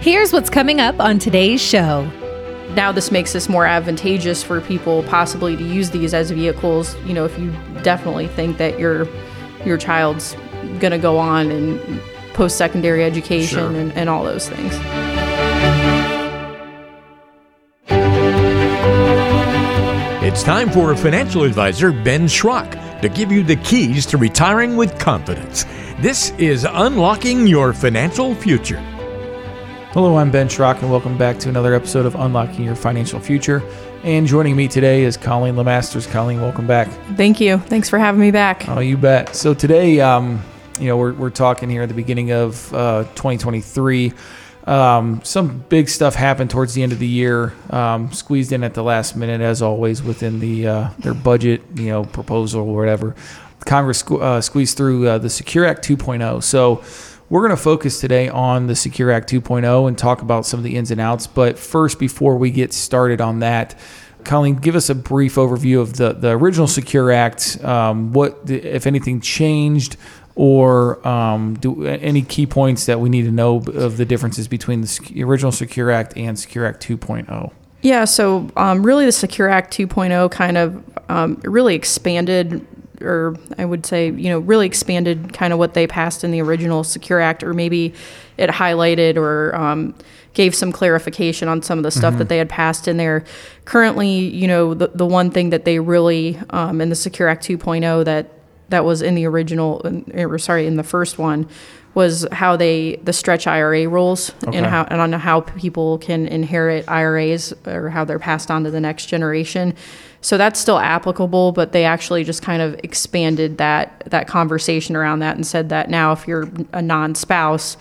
Here's what's coming up on today's show. Now, this makes this more advantageous for people possibly to use these as vehicles. You know, if you definitely think that your your child's going to go on and post secondary education Sure. and, and all those things. It's time for financial advisor Ben Schrock to give you the keys to retiring with confidence. This is Unlocking Your Financial Future. Hello, I'm Ben Schrock, and welcome back to another episode of Unlocking Your Financial Future. And joining me today is Colleen Lemasters. Colleen, welcome back. Thank you. Thanks for having me back. Oh, you bet. So today, um, you know, we're, we're talking here at the beginning of uh, 2023. Um, some big stuff happened towards the end of the year, um, squeezed in at the last minute, as always, within the uh, their budget, you know, proposal or whatever. Congress uh, squeezed through uh, the Secure Act 2.0. So we're going to focus today on the Secure Act 2.0 and talk about some of the ins and outs. But first, before we get started on that, Colleen, give us a brief overview of the, the original Secure Act. Um, what, if anything, changed, or um, do any key points that we need to know of the differences between the original Secure Act and Secure Act oh? 2.0? Yeah, so um, really the Secure Act 2.0 kind of um, really expanded, or I would say, you know, really expanded kind of what they passed in the original Secure Act, or maybe it highlighted or um, gave some clarification on some of the stuff that they had passed in there. Currently, you know, the, the one thing that they really, um, in the Secure Act 2.0 that that was in the original, or sorry, in the first one, was how they the stretch IRA rules Okay. and how and on how people can inherit IRAs or how they're passed on to the next generation. So that's still applicable, but they actually just kind of expanded that that conversation around that and said that now if you're a non-spouse,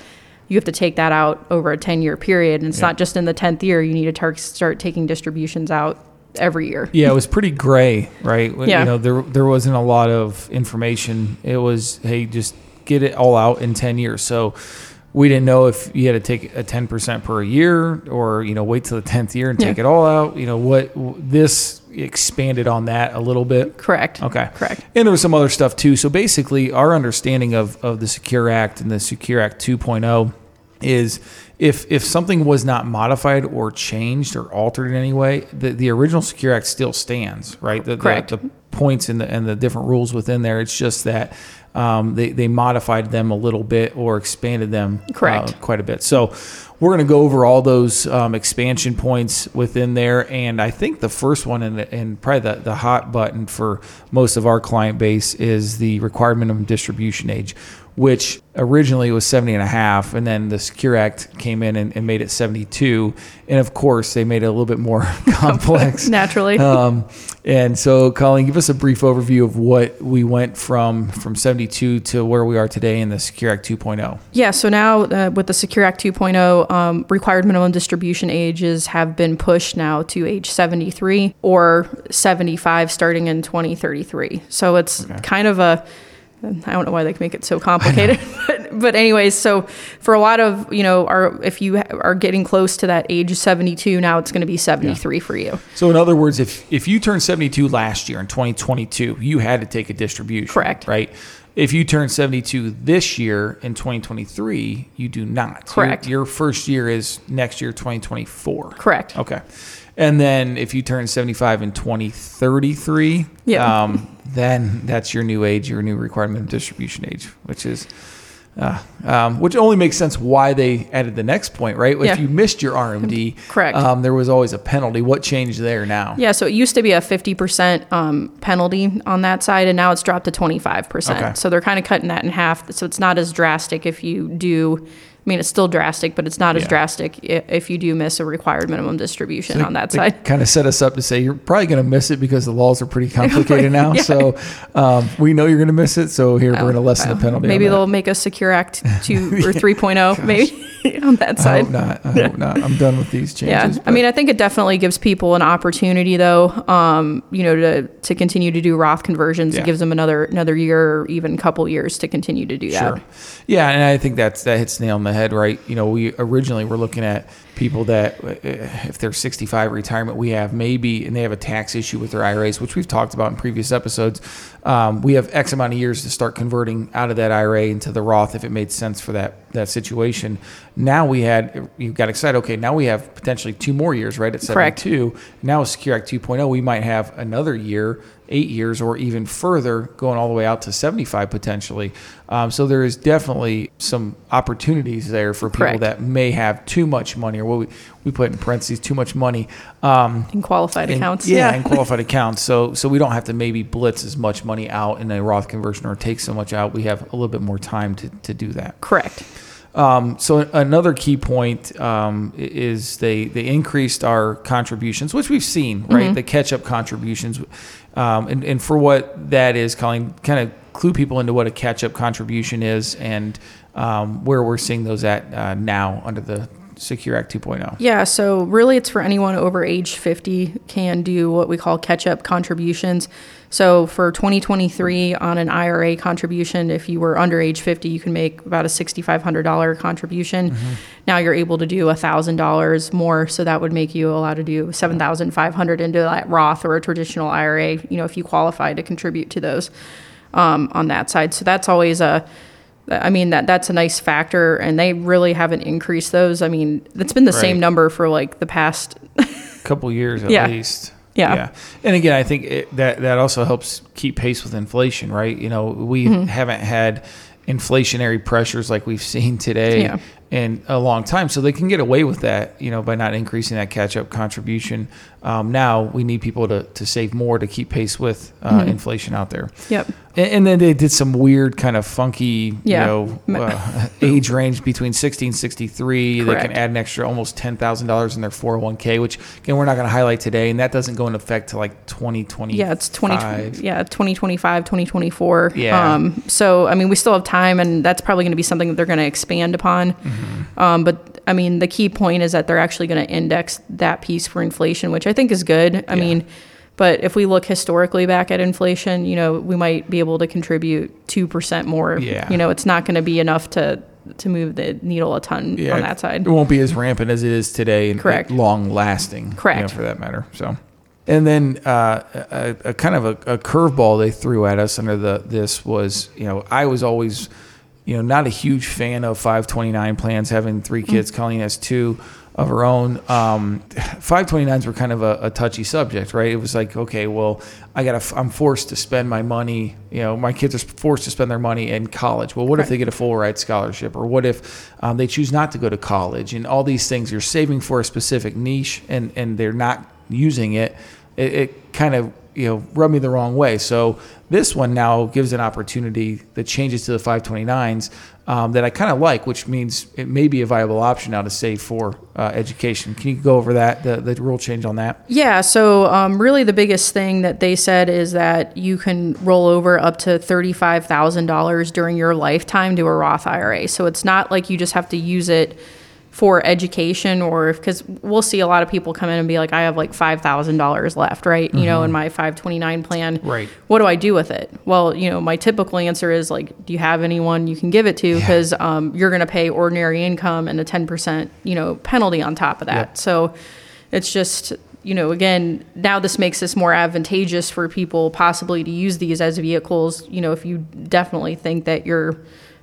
you have to take that out over a 10-year period, and it's not just in the 10th year. You need to tar- start taking distributions out every year. Yeah, it was pretty gray, right? Yeah. You know, there there wasn't a lot of information. It was, hey, just get it all out in 10 years. So we didn't know if you had to take a 10% per year or, you know, wait till the 10th year and take Yeah. it all out. You know, what this expanded on that a little bit. Correct. Okay. Correct. And there was some other stuff too. So basically, our understanding of, of the Secure Act and the Secure Act 2.0 is if if something was not modified or changed or altered in any way, the, the original Secure Act still stands, right? The, the- Correct. The, points and the and the different rules within there. It's just that um, they they modified them a little bit or expanded them uh, quite a bit. So we're going to go over all those um, expansion points within there, and I think the first one and, and probably the, the hot button for most of our client base is the required minimum distribution age, which originally was 70 and a half, and then the Secure Act came in and, and made it 72, and of course they made it a little bit more complex. Naturally. Um, and so, Colleen, give us a brief overview of what we went from from 72 to where we are today in the Secure Act oh. 2.0. Yeah, so now uh, with the Secure Act 2.0, um, required minimum distribution ages have been pushed now to age 73 or 75 starting in 2033. So it's kind of a I don't know why they make it so complicated, but, but anyways, so for a lot of you know, are if you are getting close to that age of 72, now it's going to be 73 for you. So, in other words, if if you turned 72 last year in 2022, you had to take a distribution. Correct. Right. If you turn 72 this year in 2023, you do not. Your- Correct. Your, first year is next year, 2024. Correct. Okay. And then if you turn 75 in 2033, Yeah. um, then that's your new age, your new requirement of distribution age, which is, uh, um, which only makes sense why they added the next point, right? Yeah. If you missed your RMD, Correct. um, there was always a penalty. What changed there now? Yeah, so it used to be a 50% um, penalty on that side, and now it's dropped to 25%. So they're kind of cutting that in half. So it's not as drastic if you do. I mean, it's still drastic, but it's not as drastic if you do miss a required minimum distribution on that side. Kind of set us up to say you're probably going to miss it because the laws are pretty complicated now. Yeah. So um, we know you're going to miss it. So here we're going to lessen the penalty. Maybe they'll make a Secure Act 2 or 3.0, maybe on that side. I hope not. I hope not. I'm done with these changes. Yeah, changes. I mean, I think it definitely gives people an opportunity, though. Um, you know, to to continue to do Roth conversions. Yeah. It gives them another another year or even a couple years to continue to do that. Sure. Yeah, and I think that's that hits the nail on the head, right? You know, we originally were looking at people that uh, if they're 65 retirement, we have maybe, and they have a tax issue with their IRAs, which we've talked about in previous episodes. um, we have X amount of years to start converting out of that IRA into the Roth if it made sense for that that situation. Now we had you got excited. Okay, now we have potentially two more years, right? At Correct. 72. Now with Secure Act 2.0, we might have another year, eight years, or even further, going all the way out to 75 potentially. Um, so there is definitely some opportunities there for people Correct. that may have too much money, or what we, we put in parentheses, too much money. Um, In qualified in- accounts. Yeah, in qualified accounts. So so we don't have to maybe blitz as much money out in a Roth conversion or take so much out. We have a little bit more time to, to do that. Correct. Um, so another key point um, is they they increased our contributions, which we've seen, right? The catch up contributions, um, and and for what that is, Colleen, kind of clue people into what a catch up contribution is and um, where we're seeing those at uh, now under the Secure Act oh. 2.0. Yeah, so really it's for anyone over age 50 can do what we call catch up contributions. So for 2023 on an IRA contribution, if you were under age 50, you can make about a $6,500 contribution. Now you're able to do $1,000 more, so that would make you allowed to do 7,500 into that Roth or a traditional IRA, you know, if you qualify to contribute to those um, on that side. So that's always a I mean that that's a nice factor, and they really haven't increased those. I mean, it's been the same number for like the past. couple years at Yeah. least. Yeah. And again, I think it, that that also helps keep pace with inflation, right? You know, we Mm-hmm. haven't had inflationary pressures like we've seen today Yeah. in a long time, so they can get away with that, you know, by not increasing that catch-up contribution. Um, now we need people to, to save more to keep pace with uh, Mm-hmm. inflation out there. Yep. And, and then they did some weird kind of funky, Yeah. you know, uh, age range between 60 and 63. They can add an extra almost $10,000 in their 401k, which again, we're not going to highlight today. And that doesn't go into effect till like 2020. Yeah, it's 20 yeah, 2025, 2024. Yeah. Um so I mean, we still have time and that's probably going to be something that they're going to expand upon. Mm-hmm. Um but I mean, the key point is that they're actually going to index that piece for inflation, which I think is good. I Yeah. mean, but if we look historically back at inflation, you know, we might be able to contribute 2% more. Yeah. You know, it's not going to be enough to to move the needle a ton Yeah, on that side. It won't be as rampant as it is today and Correct. long lasting. you know, Correct. for that matter. So, and then uh, a, a kind of a, a curveball they threw at us under the this was you know I was always you know not a huge fan of 529 plans having three kids. Colleen has two of her own. Um, 529s were kind of a, a touchy subject, right? It was like, okay, well, I got I'm forced to spend my money. You know, my kids are forced to spend their money in college. Well, what if they get a full ride scholarship, or what if um, they choose not to go to college? And all these things you're saving for a specific niche, and and they're not using it. It, it kind of you know rub me the wrong way. So this one now gives an opportunity that changes to the 529s um, that I kind of like, which means it may be a viable option now to save for uh, education. Can you go over that the, the rule change on that? Yeah, so um, really the biggest thing that they said is that you can roll over up to $35,000 during your lifetime to a Roth IRA. So it's not like you just have to use it for education or because we'll see a lot of people come in and be like, I have like $5,000 left, right? You know, in my 529 plan. Right. What do I do with it? Well, you know, my typical answer is like, do you have anyone you can give it to? Because um, you're going to pay ordinary income and a 10%, you know, penalty on top of that. Yep. So it's just, you know, again, now this makes this more advantageous for people possibly to use these as vehicles. You know, if you definitely think that your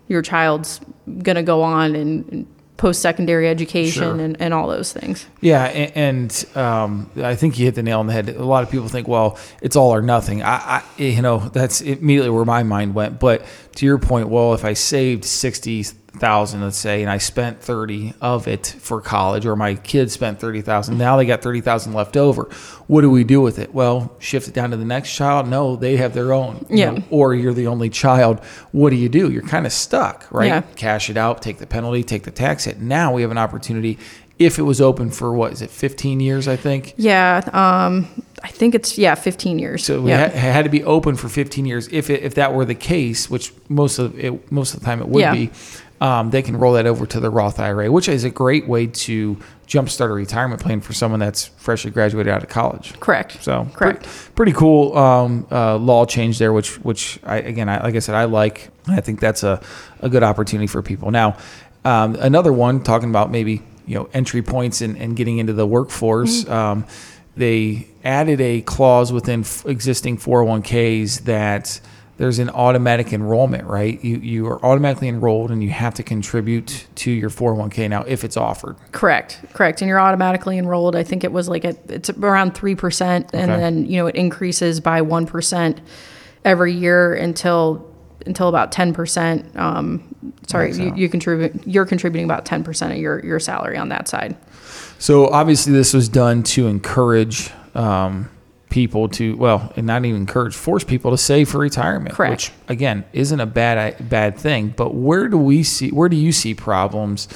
your child's gonna go on and, and post secondary education Sure. and, and all those things. Yeah, a- and um, I think you hit the nail on the head. A lot of people think, well, it's all or nothing. I, I, you know, that's immediately where my mind went. But to your point, well, if I saved sixty thousand, let's say, and I spent thirty of it for college, or my kids spent thirty thousand, now they got thirty thousand left over. What do we do with it? Well, shift it down to the next child. No, they have their own. you Yeah. know, or you're the only child. What do you do? You're kind of stuck, right? Yeah. cash it out, take the penalty, take the tax hit. Now we have an opportunity. If it was open for what is it, 15 years? I think. Yeah, um, I think it's yeah, 15 years. So we yeah. ha- had to be open for 15 years. If it, if that were the case, which most of it most of the time it would Yeah. be, um, they can roll that over to the Roth IRA, which is a great way to jumpstart a retirement plan for someone that's freshly graduated out of college. Correct. So Correct. pre- pretty cool um, uh, law change there, which which I again, I, like I said, I like. I think that's a, a good opportunity for people. Now, um, another one talking about maybe you know entry points and, and getting into the workforce. Um, they added a clause within f- existing 401ks that there's an automatic enrollment, right? You you are automatically enrolled and you have to contribute to your 401k now if it's offered. Correct, correct. And you're automatically enrolled. I think it was like a, it's around three percent, and Okay. then you know it increases by one percent every year until until about ten percent. Um, sorry, you, you contribute. You're contributing about ten percent of your your salary on that side. So obviously, this was done to encourage um, people to well, and not even encourage, force people to save for retirement. Correct. Which again isn't a bad bad thing. But where do we see? Where do you see problems?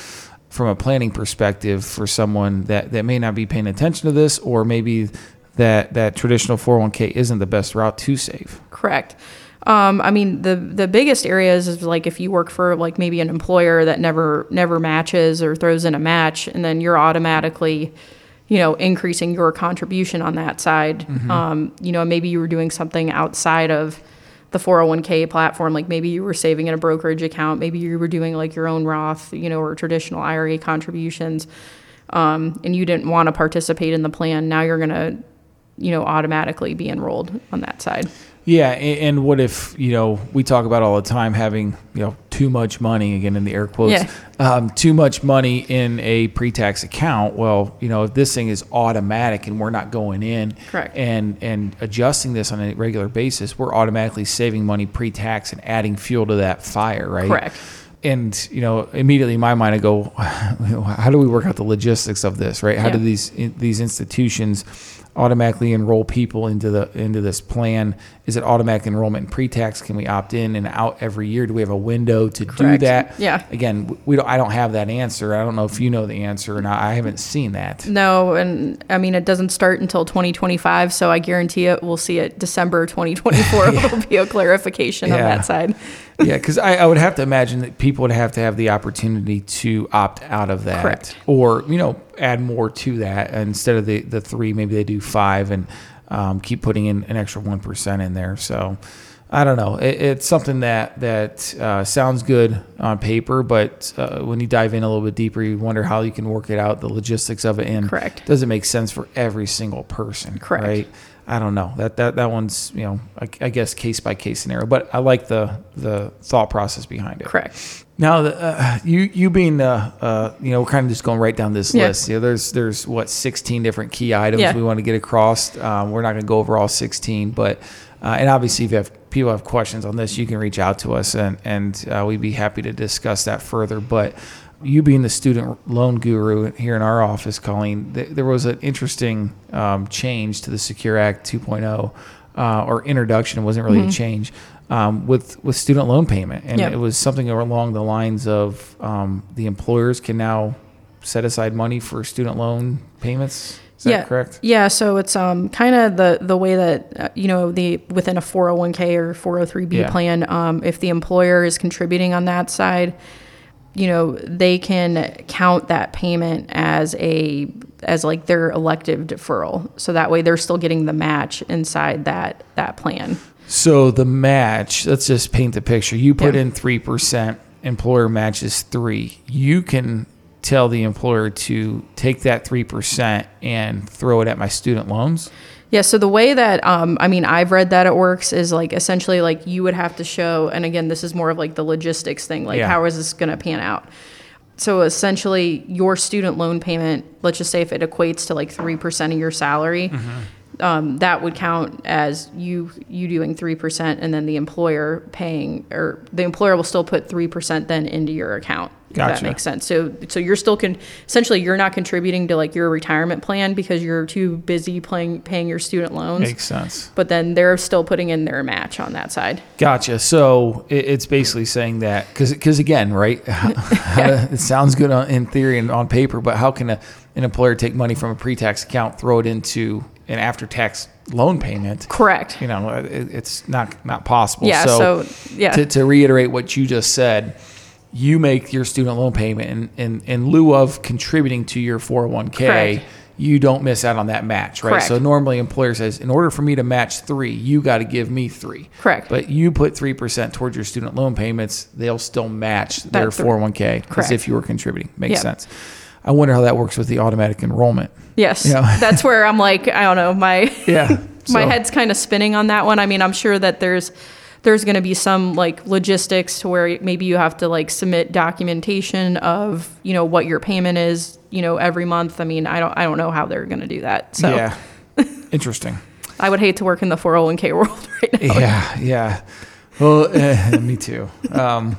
From a planning perspective, for someone that, that may not be paying attention to this, or maybe that that traditional 401k isn't the best route to save. Correct. Um, I mean, the the biggest areas is like if you work for like maybe an employer that never never matches or throws in a match, and then you're automatically, you know, increasing your contribution on that side. Um, you know, maybe you were doing something outside of the 401k platform, like maybe you were saving in a brokerage account, maybe you were doing like your own Roth, you know, or traditional IRA contributions, um, and you didn't want to participate in the plan. Now you're gonna, you know, automatically be enrolled on that side. Yeah, and what if you know we talk about all the time having you know too much money again in the air quotes, Yeah. um, too much money in a pre-tax account. Well, you know if this thing is automatic and we're not going in Correct. and and adjusting this on a regular basis, we're automatically saving money pre-tax and adding fuel to that fire, right? Correct. And you know, immediately in my mind, I go, how do we work out the logistics of this, right? How Yeah. do these these institutions automatically enroll people into the into this plan? Is it automatic enrollment and pre-tax? Can we opt in and out every year? Do we have a window to do that? Yeah. Again, we don't. I don't have that answer. I don't know if you know the answer or not. I haven't seen that. No, and I mean it doesn't start until 2025, so I guarantee it we'll see it December 2024. There'll be a clarification on that side. Yeah, because I, I would have to imagine that people would have to have the opportunity to opt out of that, Correct. or you know, add more to that instead of the the three. Maybe they do five and um, keep putting in an extra one percent in there. So I don't know. It, it's something that that uh, sounds good on paper, but uh, when you dive in a little bit deeper, you wonder how you can work it out, the logistics of it, and Correct. does it make sense for every single person? Correct. Right. I don't know that that that one's you know I, I guess case by case scenario, but I like the the thought process behind it. Correct. Now, uh, you you being uh, uh, you know we're kind of just going right down this Yeah. list. You know, there's there's what 16 different key items Yeah. we want to get across. Um, we're not going to go over all 16, but uh, and obviously if you have people have questions on this, you can reach out to us and and uh, we'd be happy to discuss that further. But you being the student loan guru here in our office, Colleen, th- there was an interesting um, change to the Secure Act 2.0 uh, or introduction. It wasn't really a change um, with with student loan payment, and Yep. it was something along the lines of um, the employers can now set aside money for student loan payments. Is that yeah, correct? Yeah, so it's um kind of the the way that uh, you know the within a 401k or 403b Yeah. plan, um, if the employer is contributing on that side, you know they can count that payment as a as like their elective deferral, so that way they're still getting the match inside that that plan. So the match, let's just paint the picture. You put Yeah. in 3%, employer matches 3. You can tell the employer to take that 3% and throw it at my student loans. Yeah, so the way that um, I mean, I've read that it works is like essentially like you would have to show, and again, this is more of like the logistics thing, like Yeah. how is this going to pan out? So essentially, your student loan payment, let's just say if it equates to like three percent of your salary, Mm-hmm. um, that would count as you you doing three percent, and then the employer paying, or the employer will still put three percent then into your account. If Gotcha. that makes sense. So so you're still con- essentially you're not contributing to like your retirement plan because you're too busy playing paying your student loans. Makes sense. but then they're still putting in their match on that side. Gotcha. So it, it's basically saying that because because again, right? it sounds good on, in theory and on paper, but how can a, an employer take money from a pre-tax account, throw it into an after-tax loan payment? Correct. You know, it, it's not not possible. Yeah, so, yeah. To, to reiterate what you just said, you make your student loan payment in, in, in lieu of contributing to your 401k. Correct. You don't miss out on that match, right? Correct. So normally, employer says, in order for me to match three, you got to give me three. Correct. But you put three percent towards your student loan payments, they'll still match their That 401k as if you were contributing. Makes Yeah. sense. I wonder how that works with the automatic enrollment. Yes, Yeah. that's where I'm like, I don't know, my Yeah. my head's kind of spinning on that one. I mean, I'm sure that there's there's going to be some like logistics to where maybe you have to like submit documentation of you know what your payment is you know every month i mean i don't i don't know how they're going to do that so Yeah. Interesting. i would hate to work in the 401k world right now Yeah, yeah. Well, eh, me too. Um,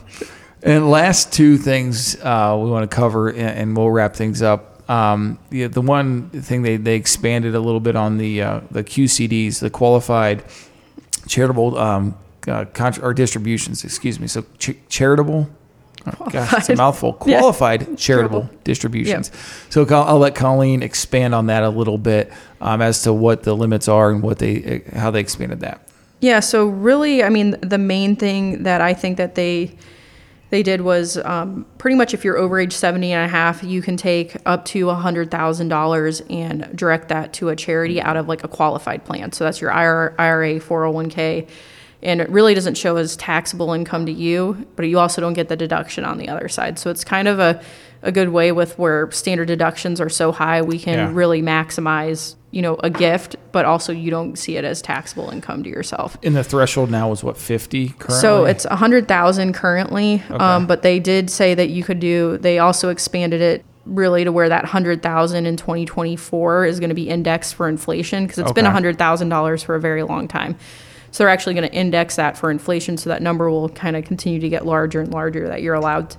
and last two things uh, we want to cover, and, and we'll wrap things up. Um, yeah, the one thing they, they expanded a little bit on the uh, the QCDs, the qualified charitable um, uh, contra- or distributions. Excuse me. So ch- charitable. Oh, gosh, it's a mouthful. Yeah. Qualified charitable Charitable. distributions. So I'll, I'll let Colleen expand on that a little bit um, as to what the limits are and what they how they expanded that. Yeah, so really, I mean, the main thing that I think that they they did was um, pretty much if you're over age 70 and a half, you can take up to $100,000 and direct that to a charity out of like a qualified plan. So that's your IRA, IRA 401k. And it really doesn't show as taxable income to you, but you also don't get the deduction on the other side. So it's kind of a, a good way with where standard deductions are so high, we can Yeah. really maximize, you know, a gift, but also you don't see it as taxable income to yourself. And the threshold now is what fifty currently. So it's a hundred thousand currently, um, but they did say that you could do. They also expanded it really to where that hundred thousand in 2024 is going to be indexed for inflation because it's been a hundred thousand dollars for a very long time. So they're actually going to index that for inflation, so that number will kind of continue to get larger and larger that you're allowed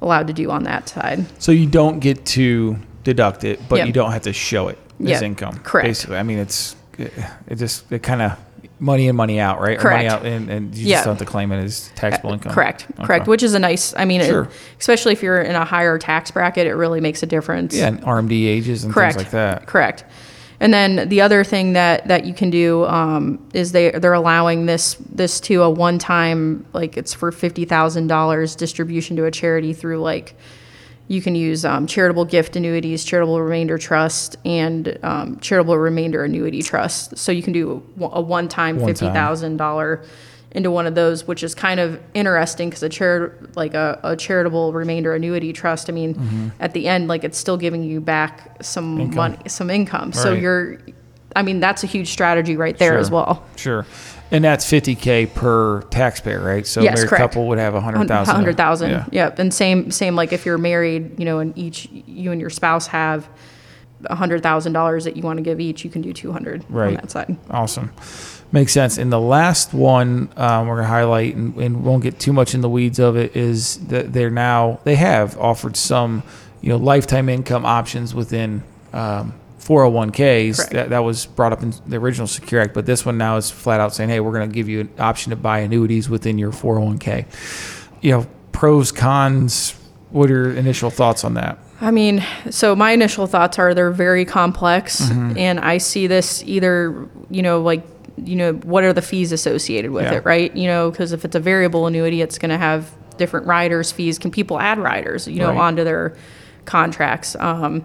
allowed to do on that side. so you don't get to deduct it, but Yep. you don't have to show it as Yep, income. correct. Basically, I mean it's it just it kind of money in money out, right? Or money out and, and you Yeah. just don't have to claim it as taxable uh, income. Correct, Okay. correct. Which is a nice. I mean, it- Sure. especially if you're in a higher tax bracket, it really makes a difference. yeah, and RMD ages and Correct. things like that. Correct. And then the other thing that, that you can do um, is they they're allowing this this to a one time like it's for fifty thousand dollars distribution to a charity through like you can use um, charitable gift annuities, charitable remainder trust, and um, charitable remainder annuity trust. So you can do a one time fifty thousand dollar into one of those, which is kind of interesting because a chari- like a, a charitable remainder annuity trust. I mean, at the end, like it's still giving you back some Mm-hmm. Income. money, some income. So you're, I mean, that's a huge strategy right there as well. Sure. And that's 50k per taxpayer, right? So a Yes, married correct. couple would have 100,000. hundred thousand. Yeah. Yep. And same same like if you're married, you know, and each you and your spouse have a hundred thousand dollars that you want to give each, you can do two hundred on that side. Awesome. Makes sense. And the last one um, we're going to highlight and, and won't get too much in the weeds of it is that they're now, they have offered some, you know, lifetime income options within um, 401ks. Correct. That, that was brought up in the original Secure Act, but this one now is flat out saying, hey, we're going to give you an option to buy annuities within your 401k. You know, pros, cons, what are your initial thoughts on that? I mean, so my initial thoughts are they're very complex, Mm-hmm. and I see this either, you know, like, you know, what are the fees associated with Yeah. it, right? You know, because if it's a variable annuity, it's going to have different riders, fees. Can people add riders, you know, Right. onto their contracts? Um,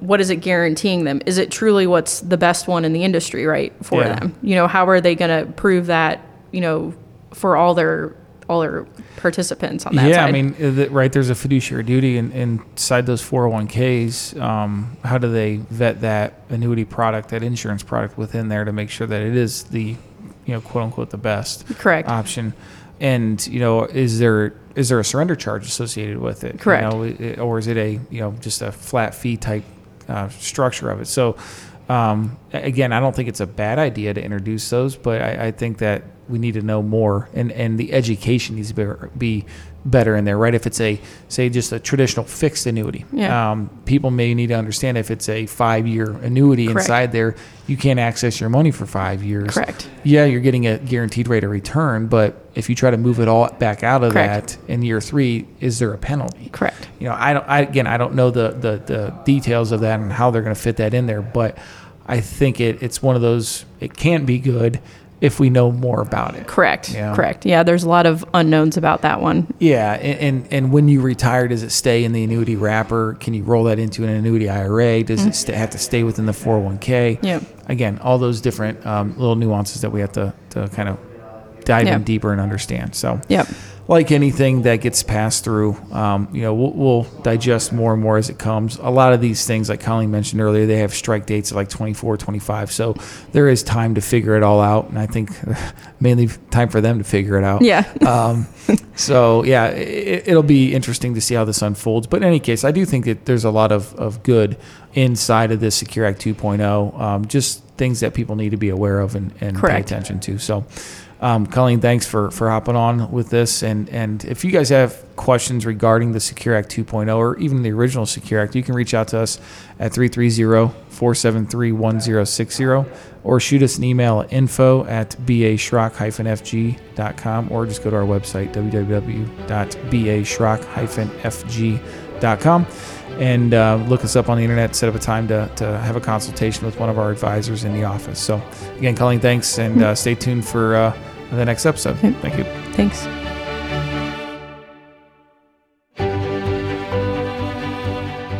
what is it guaranteeing them? Is it truly what's the best one in the industry, right, for Yeah. them? You know, how are they going to prove that, you know, for all their all their participants on that yeah, side? I mean, the, right. There's a fiduciary duty in, inside those 401ks. Um, how do they vet that annuity product, that insurance product within there to make sure that it is the, you know, quote unquote, the best correct. option? And you know, is there is there a surrender charge associated with it? Correct. You know, or is it a you know just a flat fee type uh, structure of it? So. Um, again, I don't think it's a bad idea to introduce those, but I, I think that we need to know more, and, and the education needs to be, be better in there, right? If it's a say just a traditional fixed annuity, Yeah. um, people may need to understand if it's a five year annuity Correct. inside there, you can't access your money for five years. Correct. Yeah, you're getting a guaranteed rate of return, but if you try to move it all back out of Correct. that in year three, is there a penalty? Correct. You know, I don't. I, again, I don't know the, the the details of that and how they're going to fit that in there, but I think it it's one of those. It can be good if we know more about it. Correct. Yeah. Correct. Yeah, there's a lot of unknowns about that one. Yeah, and, and and when you retire, does it stay in the annuity wrapper? Can you roll that into an annuity IRA? Does it st- have to stay within the 401k? Yeah. Again, all those different um, little nuances that we have to, to kind of dive Yeah. in deeper and understand. So, Yep. Like anything that gets passed through, um, you know, we'll, we'll, digest more and more as it comes. A lot of these things, like Colleen mentioned earlier, they have strike dates of like 24, 25. So there is time to figure it all out. And I think mainly time for them to figure it out. Yeah. um, so, yeah, it, will be interesting to see how this unfolds. But in any case, I do think that there's a lot of, of good inside of this Secure Act 2.0, um, just things that people need to be aware of and, and pay attention to. So, um, Colleen, thanks for, for hopping on with this. And, and if you guys have questions regarding the Secure Act 2.0 or even the original Secure Act, you can reach out to us at 330 473 1060 or shoot us an email at info at baschrock-fg.com or just go to our website, www.baschrock-fg.com and uh, look us up on the internet, set up a time to, to have a consultation with one of our advisors in the office. So, again, Colleen, thanks, and uh, stay tuned for uh, the next episode. Okay. Thank you. Thanks.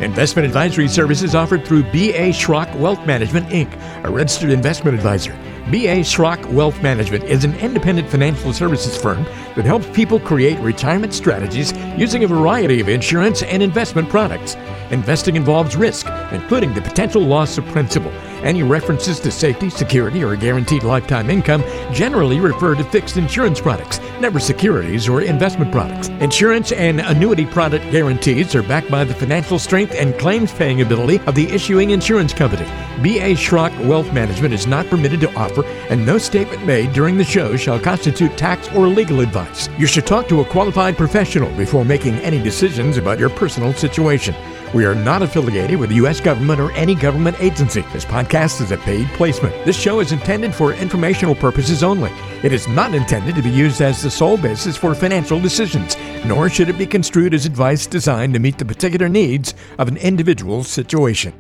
Investment advisory services offered through B.A. Schrock Wealth Management, Inc., a registered investment advisor. B.A. Schrock Wealth Management is an independent financial services firm that helps people create retirement strategies using a variety of insurance and investment products. Investing involves risk, including the potential loss of principal. Any references to safety, security, or guaranteed lifetime income generally refer to fixed insurance products, never securities or investment products. Insurance and annuity product guarantees are backed by the financial strength and claims paying ability of the issuing insurance company. B.A. Schrock Wealth Management is not permitted to offer, and no statement made during the show shall constitute tax or legal advice. You should talk to a qualified professional before making any decisions about your personal situation. We are not affiliated with the U.S. government or any government agency. This podcast is a paid placement. This show is intended for informational purposes only. It is not intended to be used as the sole basis for financial decisions, nor should it be construed as advice designed to meet the particular needs of an individual's situation.